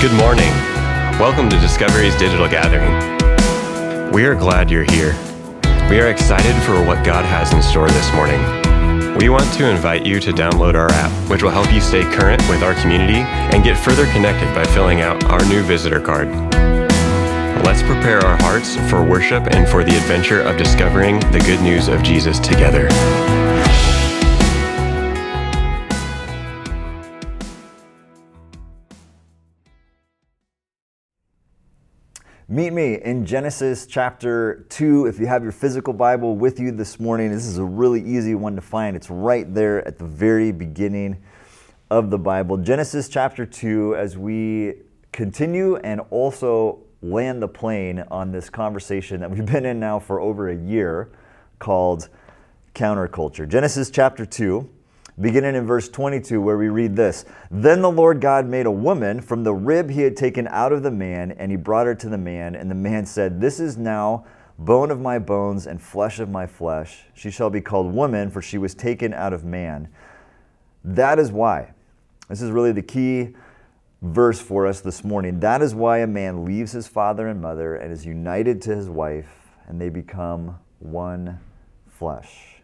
Good morning. Welcome to Discovery's digital gathering. We are glad you're here. We are excited for what God has in store this morning. We want to invite you to download our app, which will help you stay current with our community and get further connected by filling out our new visitor card. Let's prepare our hearts for worship and for the adventure of discovering the good news of Jesus together. Meet me in Genesis chapter 2. If you have your physical Bible with you this morning, this is a really easy one to find. It's right there at the very beginning of the Bible. Genesis chapter 2, as we continue and also land the plane on this conversation that we've been in now for over a year called counterculture. Genesis chapter 2 beginning in verse 22, where we read this Then the Lord God made a woman from the rib he had taken out of the man, and he brought her to the man. And the man said, This is now bone of my bones and flesh of my flesh. She shall be called woman, for she was taken out of man. That is why. This is really the key verse for us this morning. That is why a man leaves his father and mother and is united to his wife, and they become one flesh.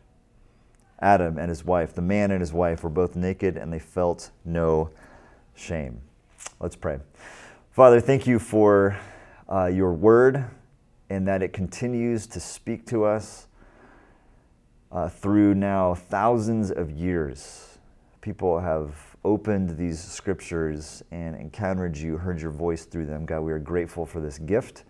Adam and his wife, the man and his wife, were both naked and they felt no shame. Let's pray. Father, thank you for uh, your word and that it continues to speak to us uh, through now thousands of years. People have opened these scriptures and encountered you, heard your voice through them. God, we are grateful for this gift.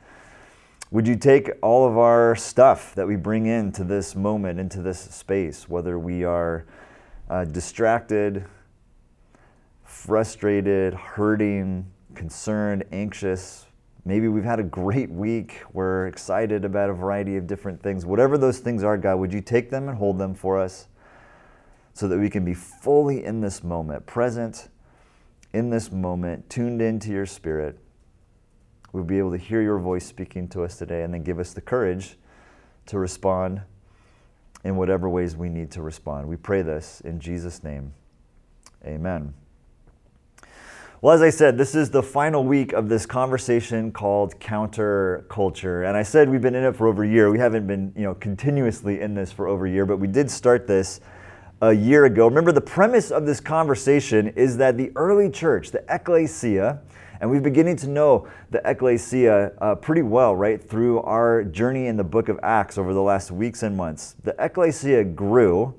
Would you take all of our stuff that we bring into this moment, into this space, whether we are uh, distracted, frustrated, hurting, concerned, anxious, maybe we've had a great week, we're excited about a variety of different things. Whatever those things are, God, would you take them and hold them for us so that we can be fully in this moment, present in this moment, tuned into your spirit we'll be able to hear your voice speaking to us today and then give us the courage to respond in whatever ways we need to respond. We pray this in Jesus' name. Amen. Well, as I said, this is the final week of this conversation called counterculture. And I said we've been in it for over a year. We haven't been, you know, continuously in this for over a year, but we did start this a year ago. Remember, the premise of this conversation is that the early church, the ecclesia, and we've beginning to know the ecclesia uh, pretty well, right, through our journey in the book of Acts over the last weeks and months. The ecclesia grew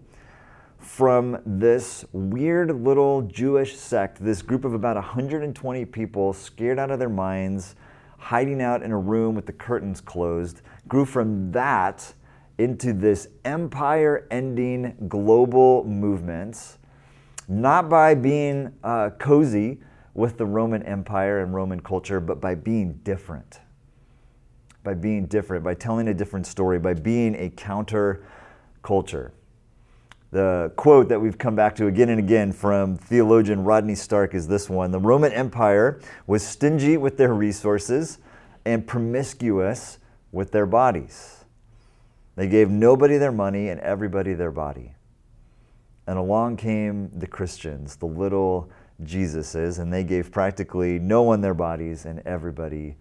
from this weird little Jewish sect, this group of about 120 people scared out of their minds, hiding out in a room with the curtains closed, grew from that into this empire ending global movement, not by being uh, cozy with the Roman Empire and Roman culture, but by being different. By being different, by telling a different story, by being a counter culture. The quote that we've come back to again and again from theologian Rodney Stark is this one The Roman Empire was stingy with their resources and promiscuous with their bodies. They gave nobody their money and everybody their body. And along came the Christians, the little Jesus is, and they gave practically no one their bodies and everybody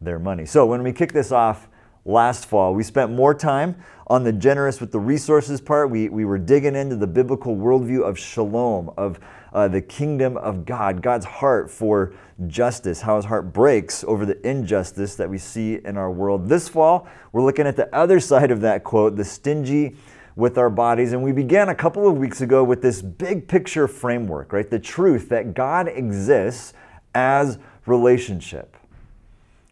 their money. So when we kicked this off last fall, we spent more time on the generous with the resources part. We, we were digging into the biblical worldview of shalom, of uh, the kingdom of God, God's heart for justice, how his heart breaks over the injustice that we see in our world. This fall, we're looking at the other side of that quote, the stingy with our bodies. And we began a couple of weeks ago with this big picture framework, right? The truth that God exists as relationship.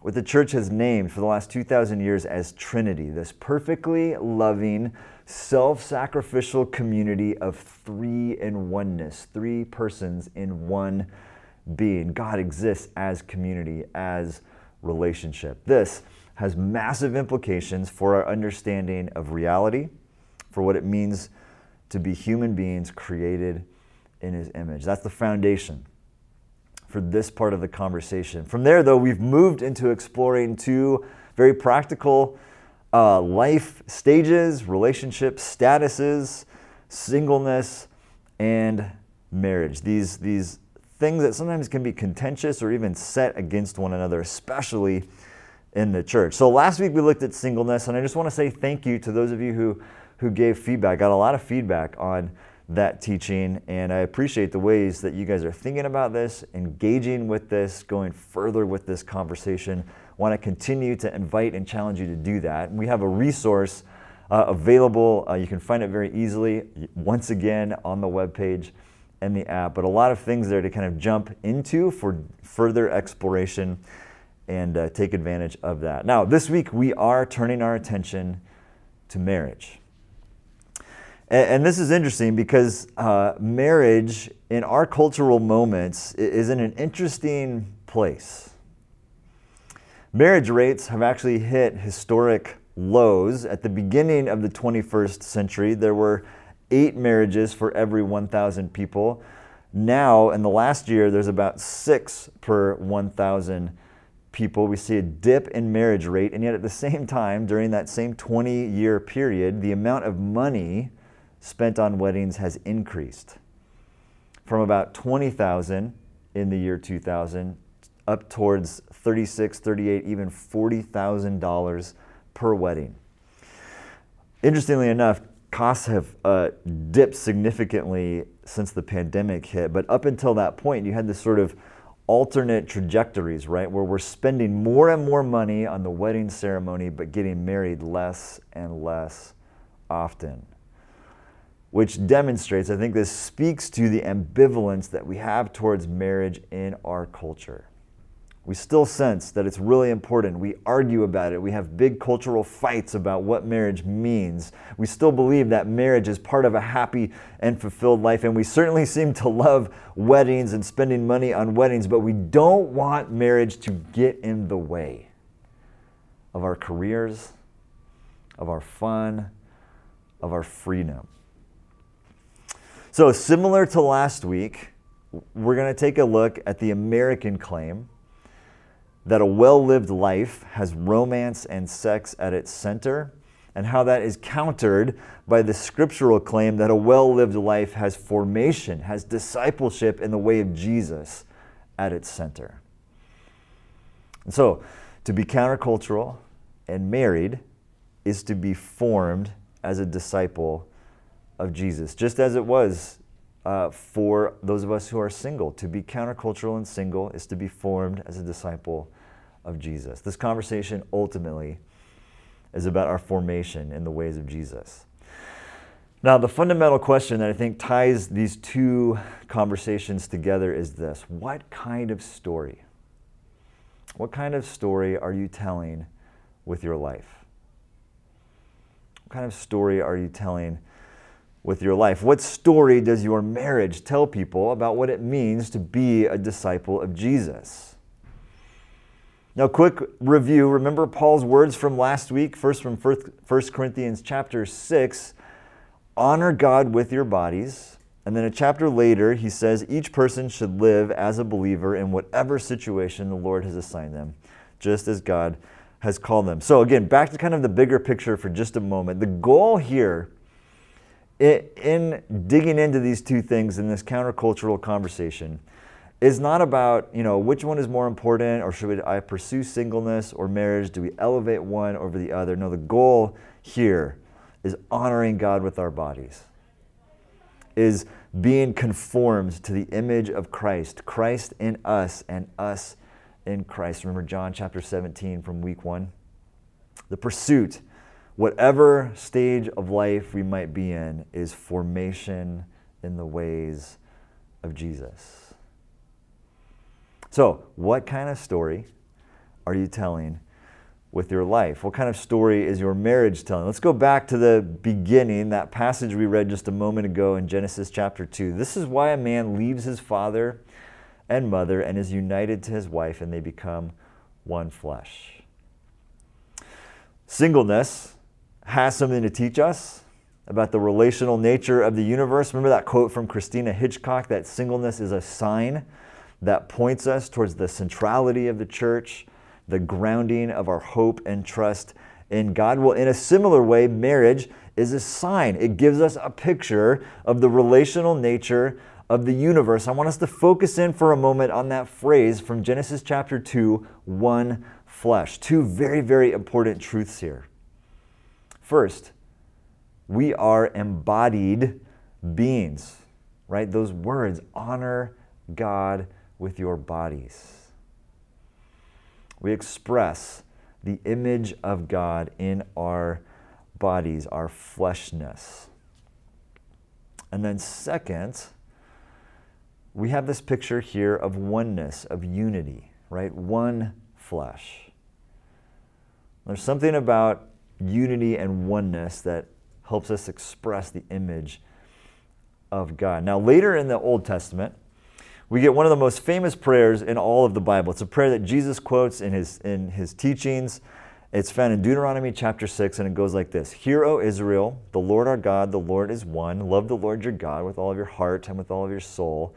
What the church has named for the last 2,000 years as Trinity, this perfectly loving, self sacrificial community of three in oneness, three persons in one being. God exists as community, as relationship. This has massive implications for our understanding of reality for what it means to be human beings created in his image. That's the foundation for this part of the conversation. From there, though, we've moved into exploring two very practical uh, life stages, relationships, statuses, singleness, and marriage. These, these things that sometimes can be contentious or even set against one another, especially in the church. So last week we looked at singleness, and I just want to say thank you to those of you who, who gave feedback. Got a lot of feedback on that teaching, and I appreciate the ways that you guys are thinking about this, engaging with this, going further with this conversation. Want to continue to invite and challenge you to do that. we have a resource uh, available. Uh, you can find it very easily, once again, on the webpage and the app, but a lot of things there to kind of jump into for further exploration and uh, take advantage of that. Now, this week we are turning our attention to marriage. And, and this is interesting because uh, marriage in our cultural moments is in an interesting place. Marriage rates have actually hit historic lows. At the beginning of the 21st century, there were eight marriages for every 1,000 people. Now, in the last year, there's about six per 1,000 people, we see a dip in marriage rate, and yet at the same time, during that same 20 year period, the amount of money spent on weddings has increased from about 20,000 in the year 2000 up towards 36, 38, even $40,000 per wedding. Interestingly enough, costs have uh, dipped significantly since the pandemic hit, but up until that point, you had this sort of alternate trajectories, right? Where we're spending more and more money on the wedding ceremony, but getting married less and less often. Which demonstrates, I think this speaks to the ambivalence that we have towards marriage in our culture we still sense that it's really important. We argue about it. We have big cultural fights about what marriage means. We still believe that marriage is part of a happy and fulfilled life. And we certainly seem to love weddings and spending money on weddings, but we don't want marriage to get in the way of our careers, of our fun, of our freedom. So, similar to last week, we're going to take a look at the American claim that a well lived life has romance and sex at its center, and how that is countered by the scriptural claim that a well lived life has formation, has discipleship in the way of Jesus at its center. And so, to be countercultural and married is to be formed as a disciple of Jesus, just as it was uh, for those of us who are single. To be countercultural and single is to be formed as a disciple of Jesus. This conversation ultimately is about our formation in the ways of Jesus. Now, the fundamental question that I think ties these two conversations together is this What kind of story? What kind of story are you telling with your life? What kind of story are you telling with your life? What story does your marriage tell people about what it means to be a disciple of Jesus? Now, quick review. Remember Paul's words from last week, first from 1 Corinthians chapter 6 honor God with your bodies. And then a chapter later, he says each person should live as a believer in whatever situation the Lord has assigned them, just as God has called them. So, again, back to kind of the bigger picture for just a moment. The goal here in digging into these two things in this countercultural conversation is not about, you know, which one is more important or should I pursue singleness or marriage? Do we elevate one over the other? No, the goal here is honoring God with our bodies, is being conformed to the image of Christ, Christ in us and us in Christ. Remember John chapter 17 from week one? The pursuit, whatever stage of life we might be in, is formation in the ways of Jesus. So, what kind of story are you telling with your life? What kind of story is your marriage telling? Let's go back to the beginning, that passage we read just a moment ago in Genesis chapter 2. This is why a man leaves his father and mother and is united to his wife, and they become one flesh. Singleness has something to teach us about the relational nature of the universe. Remember that quote from Christina Hitchcock that singleness is a sign that points us towards the centrality of the church, the grounding of our hope and trust in God. Well, in a similar way, marriage is a sign. It gives us a picture of the relational nature of the universe, I want us to focus in for a moment on that phrase from Genesis chapter 2 one flesh. Two very, very important truths here. First, we are embodied beings, right? Those words honor God with your bodies. We express the image of God in our bodies, our fleshness. And then, second, we have this picture here of oneness, of unity, right? One flesh. There's something about unity and oneness that helps us express the image of God. Now, later in the Old Testament, we get one of the most famous prayers in all of the Bible. It's a prayer that Jesus quotes in his, in his teachings. It's found in Deuteronomy chapter 6, and it goes like this Hear, O Israel, the Lord our God, the Lord is one. Love the Lord your God with all of your heart and with all of your soul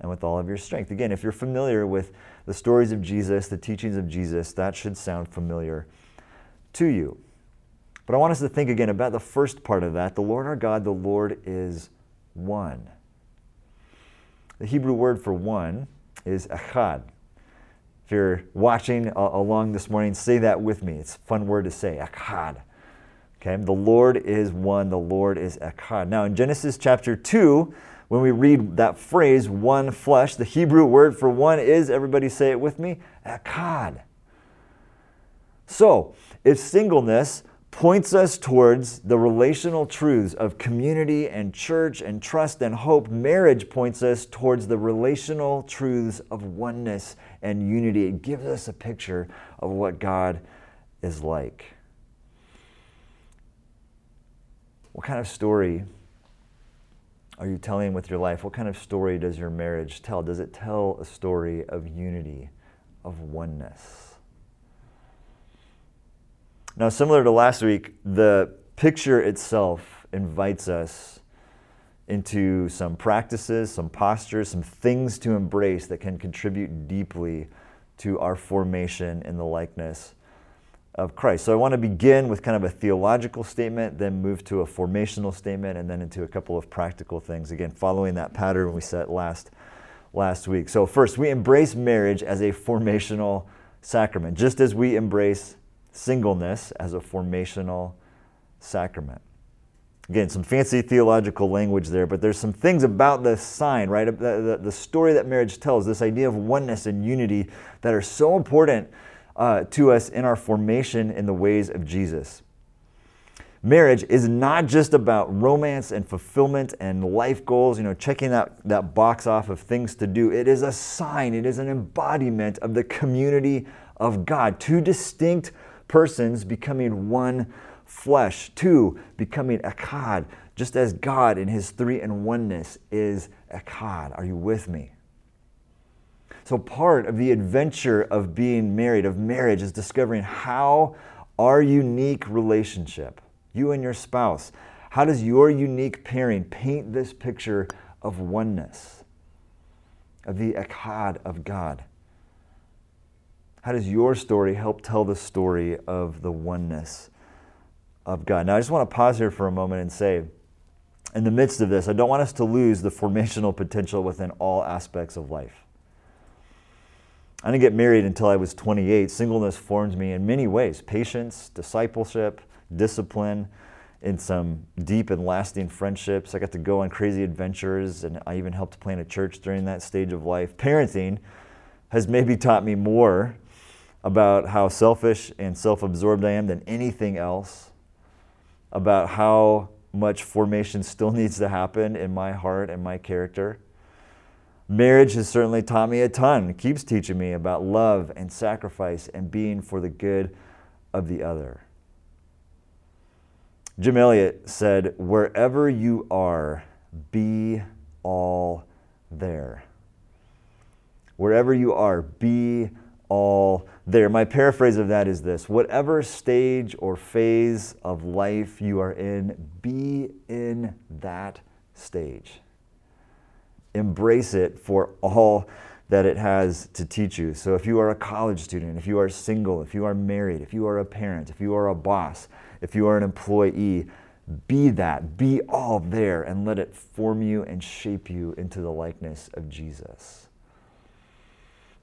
and with all of your strength. Again, if you're familiar with the stories of Jesus, the teachings of Jesus, that should sound familiar to you. But I want us to think again about the first part of that. The Lord our God, the Lord is one. The Hebrew word for one is echad. If you're watching uh, along this morning, say that with me. It's a fun word to say, echad. Okay, the Lord is one, the Lord is echad. Now, in Genesis chapter 2, when we read that phrase, one flesh, the Hebrew word for one is, everybody say it with me, echad. So, if singleness points us towards the relational truths of community and church and trust and hope. Marriage points us towards the relational truths of oneness and unity. It gives us a picture of what God is like. What kind of story are you telling with your life? What kind of story does your marriage tell? Does it tell a story of unity, of oneness? Now, similar to last week, the picture itself invites us into some practices, some postures, some things to embrace that can contribute deeply to our formation in the likeness of Christ. So I want to begin with kind of a theological statement, then move to a formational statement, and then into a couple of practical things. Again, following that pattern we set last last week. So first, we embrace marriage as a formational sacrament, just as we embrace singleness as a formational sacrament. Again, some fancy theological language there, but there's some things about this sign, right? The, the, the story that marriage tells, this idea of oneness and unity that are so important uh, to us in our formation in the ways of Jesus. Marriage is not just about romance and fulfillment and life goals, you know, checking that, that box off of things to do. It is a sign, it is an embodiment of the community of God. Two distinct persons becoming one flesh. Two, becoming echad, just as God in his three and oneness is echad. Are you with me? So, part of the adventure of being married, of marriage, is discovering how our unique relationship, you and your spouse, how does your unique pairing paint this picture of oneness, of the echad of God? How does your story help tell the story of the oneness of God? Now, I just want to pause here for a moment and say, in the midst of this, I don't want us to lose the formational potential within all aspects of life. I didn't get married until I was 28. Singleness formed me in many ways patience, discipleship, discipline, in some deep and lasting friendships. I got to go on crazy adventures, and I even helped plant a church during that stage of life. Parenting has maybe taught me more about how selfish and self absorbed I am than anything else, about how much formation still needs to happen in my heart and my character. Marriage has certainly taught me a ton, keeps teaching me about love and sacrifice and being for the good of the other. Jim Elliot said, Wherever you are, be all there. Wherever you are, be all there. My paraphrase of that is this whatever stage or phase of life you are in, be in that stage. Embrace it for all that it has to teach you. So, if you are a college student, if you are single, if you are married, if you are a parent, if you are a boss, if you are an employee, Be that, be all there, and let it form you and shape you into the likeness of Jesus.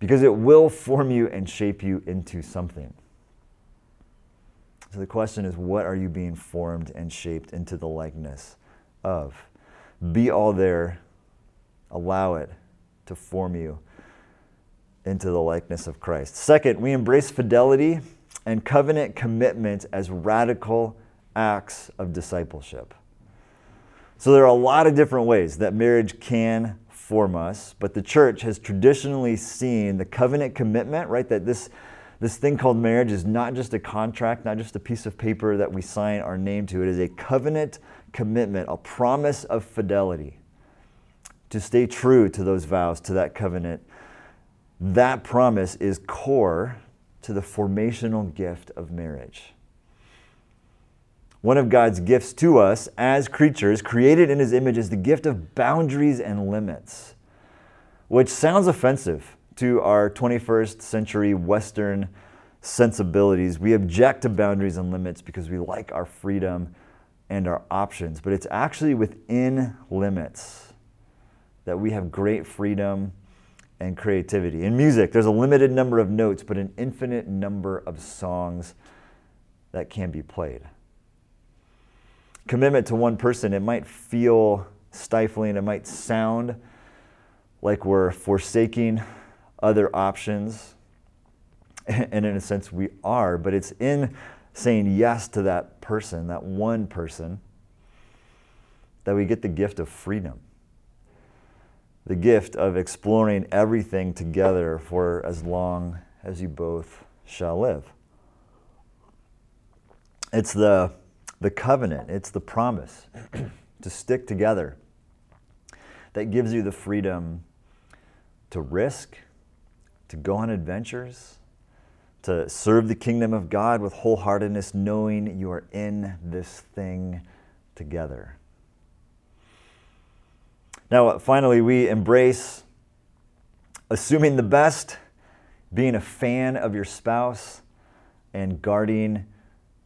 Because it will form you and shape you into something. So the question is, what are you being formed and shaped into the likeness of? Be all there, allow it to form you into the likeness of Christ. Second, we embrace fidelity and covenant commitment as radical acts of discipleship. So there are a lot of different ways that marriage can us, but the church has traditionally seen the covenant commitment, right? That this this thing called marriage is not just a contract, not just a piece of paper that we sign our name to. It is a covenant commitment, a promise of fidelity to stay true to those vows, to that covenant. That promise is core to the formational gift of marriage. One of God's gifts to us as creatures, created in His image, is the gift of boundaries and limits, which sounds offensive to our 21st century Western sensibilities. We object to boundaries and limits because we like our freedom and our options, but it's actually within limits that we have great freedom and creativity. In music, there's a limited number of notes, but an infinite number of songs that can be played. Commitment to one person, it might feel stifling, it might sound like we're forsaking other options. And in a sense, we are, but it's in saying yes to that person, that one person, that we get the gift of freedom the gift of exploring everything together for as long as you both shall live. It's the, the covenant, it's the promise to stick together that gives you the freedom to risk, to go on adventures, to serve the kingdom of God with wholeheartedness, knowing you are in this thing together. Now, finally, we embrace assuming the best, being a fan of your spouse, and guarding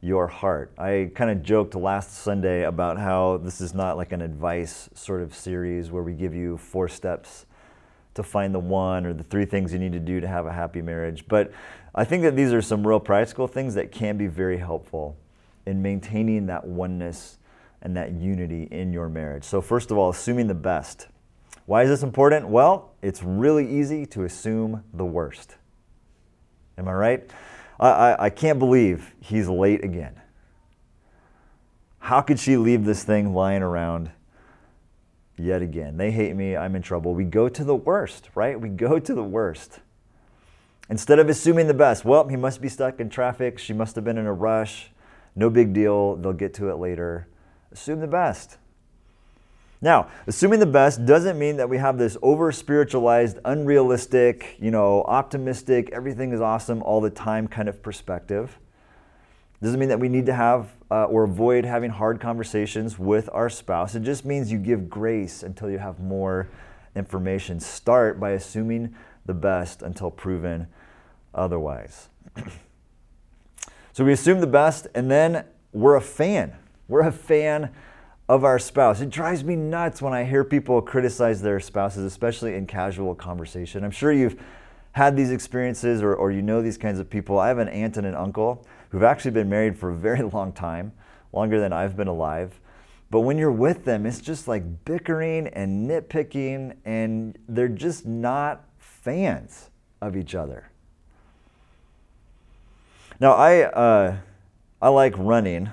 your heart. I kind of joked last Sunday about how this is not like an advice sort of series where we give you four steps to find the one or the three things you need to do to have a happy marriage. But I think that these are some real practical things that can be very helpful in maintaining that oneness and that unity in your marriage. So, first of all, assuming the best. Why is this important? Well, it's really easy to assume the worst. Am I right? I, I, I can't believe he's late again. How could she leave this thing lying around yet again? They hate me. I'm in trouble. We go to the worst, right? We go to the worst. Instead of assuming the best, well, he must be stuck in traffic. She must have been in a rush. No big deal. They'll get to it later assume the best. Now, assuming the best doesn't mean that we have this over spiritualized, unrealistic, you know, optimistic, everything is awesome all the time kind of perspective. Doesn't mean that we need to have uh, or avoid having hard conversations with our spouse. It just means you give grace until you have more information. Start by assuming the best until proven otherwise. so we assume the best and then we're a fan we're a fan of our spouse. It drives me nuts when I hear people criticize their spouses, especially in casual conversation. I'm sure you've had these experiences or, or you know these kinds of people. I have an aunt and an uncle who've actually been married for a very long time, longer than I've been alive. But when you're with them, it's just like bickering and nitpicking, and they're just not fans of each other. Now, I, uh, I like running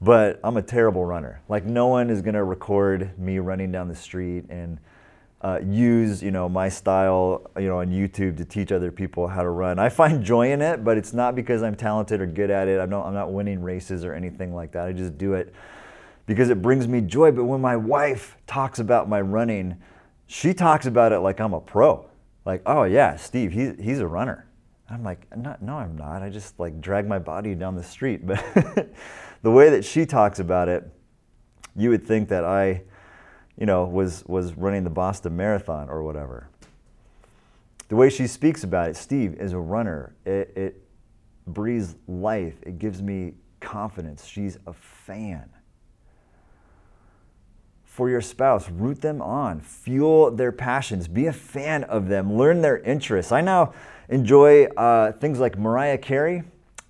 but I'm a terrible runner. Like no one is gonna record me running down the street and uh, use you know my style you know on YouTube to teach other people how to run. I find joy in it, but it's not because I'm talented or good at it. I'm not, I'm not winning races or anything like that. I just do it because it brings me joy. But when my wife talks about my running, she talks about it like I'm a pro. Like, oh yeah, Steve, he's he's a runner. I'm like, no, no, I'm not. I just like drag my body down the street. But the way that she talks about it, you would think that I, you know, was was running the Boston Marathon or whatever. The way she speaks about it, Steve is a runner. It, it breathes life. It gives me confidence. She's a fan. For your spouse, root them on, fuel their passions, be a fan of them, learn their interests. I now enjoy uh, things like Mariah Carey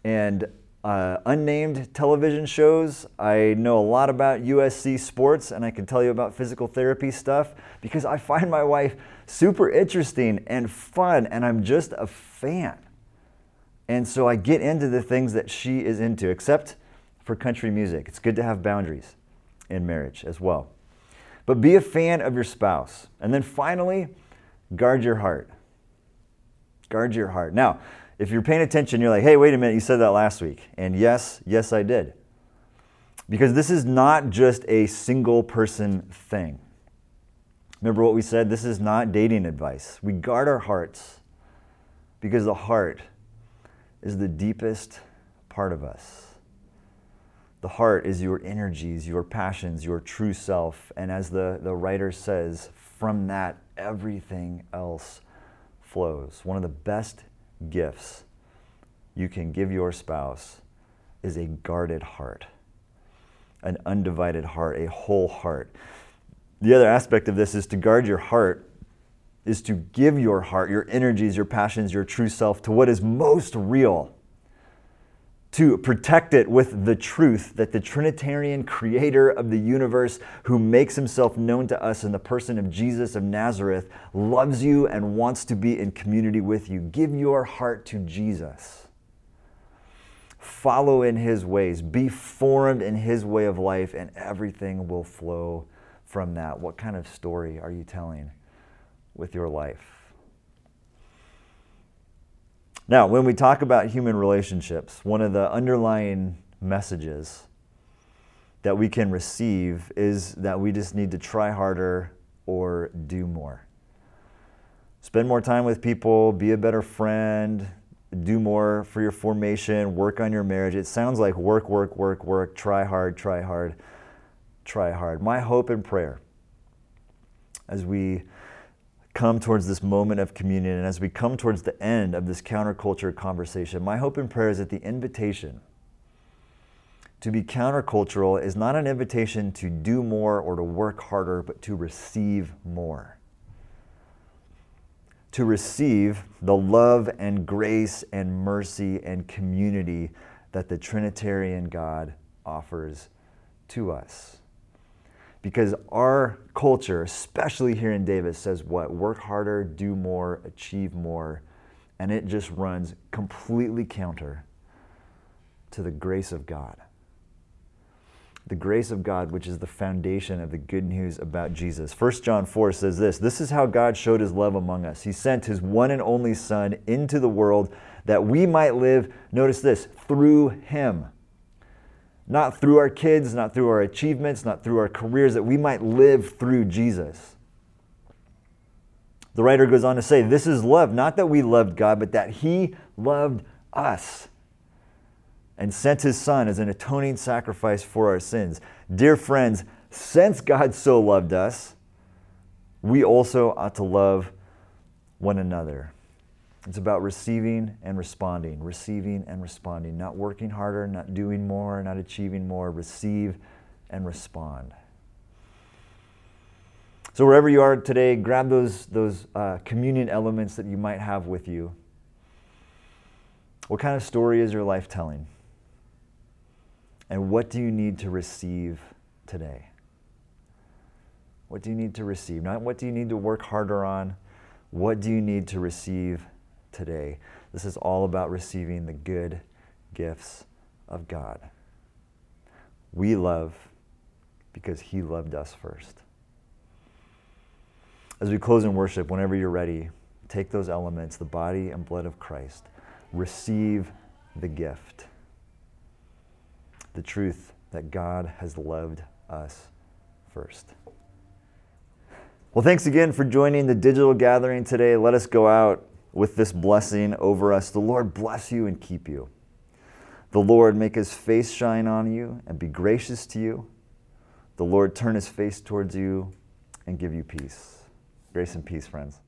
and uh, unnamed television shows. I know a lot about USC sports and I can tell you about physical therapy stuff because I find my wife super interesting and fun and I'm just a fan. And so I get into the things that she is into, except for country music. It's good to have boundaries in marriage as well. But be a fan of your spouse. And then finally, guard your heart. Guard your heart. Now, if you're paying attention, you're like, hey, wait a minute, you said that last week. And yes, yes, I did. Because this is not just a single person thing. Remember what we said? This is not dating advice. We guard our hearts because the heart is the deepest part of us. The heart is your energies, your passions, your true self. And as the, the writer says, from that, everything else flows. One of the best gifts you can give your spouse is a guarded heart, an undivided heart, a whole heart. The other aspect of this is to guard your heart, is to give your heart, your energies, your passions, your true self to what is most real to protect it with the truth that the Trinitarian creator of the universe, who makes himself known to us in the person of Jesus of Nazareth, loves you and wants to be in community with you. Give your heart to Jesus. Follow in his ways, be formed in his way of life, and everything will flow from that. What kind of story are you telling with your life? Now, when we talk about human relationships, one of the underlying messages that we can receive is that we just need to try harder or do more. Spend more time with people, be a better friend, do more for your formation, work on your marriage. It sounds like work, work, work, work, try hard, try hard, try hard. My hope and prayer as we come towards this moment of communion and as we come towards the end of this counterculture conversation, my hope and prayer is that the invitation to be countercultural is not an invitation to do more or to work harder, but to receive more. To receive the love and grace and mercy and community that the Trinitarian God offers to us. Because our culture, especially here in Davis, says what? Work harder, do more, achieve more. And it just runs completely counter to the grace of God. The grace of God, which is the foundation of the good news about Jesus. 1 John 4 says this This is how God showed his love among us. He sent his one and only Son into the world that we might live, notice this, through him not through our kids, not through our achievements, not through our careers, that we might live through Jesus. The writer goes on to say, This is love, not that we loved God, but that He loved us and sent His Son as an atoning sacrifice for our sins. Dear friends, since God so loved us, we also ought to love one another. It's about receiving and responding, receiving and responding, not working harder, not doing more, not achieving more. Receive and respond. So, wherever you are today, grab those, those uh, communion elements that you might have with you. What kind of story is your life telling? And what do you need to receive today? What do you need to receive? Not what do you need to work harder on? What do you need to receive today. This is all about receiving the good gifts of God. We love because He loved us first. As we close in worship, whenever you're ready, take those elements, the body and blood of Christ, receive the gift, the truth that God has loved us first. Well, thanks again for joining the digital gathering today. Let us go out with this blessing over us. The Lord bless you and keep you. The Lord make his face shine on you and be gracious to you. The Lord turn his face towards you and give you peace. Grace and peace, friends.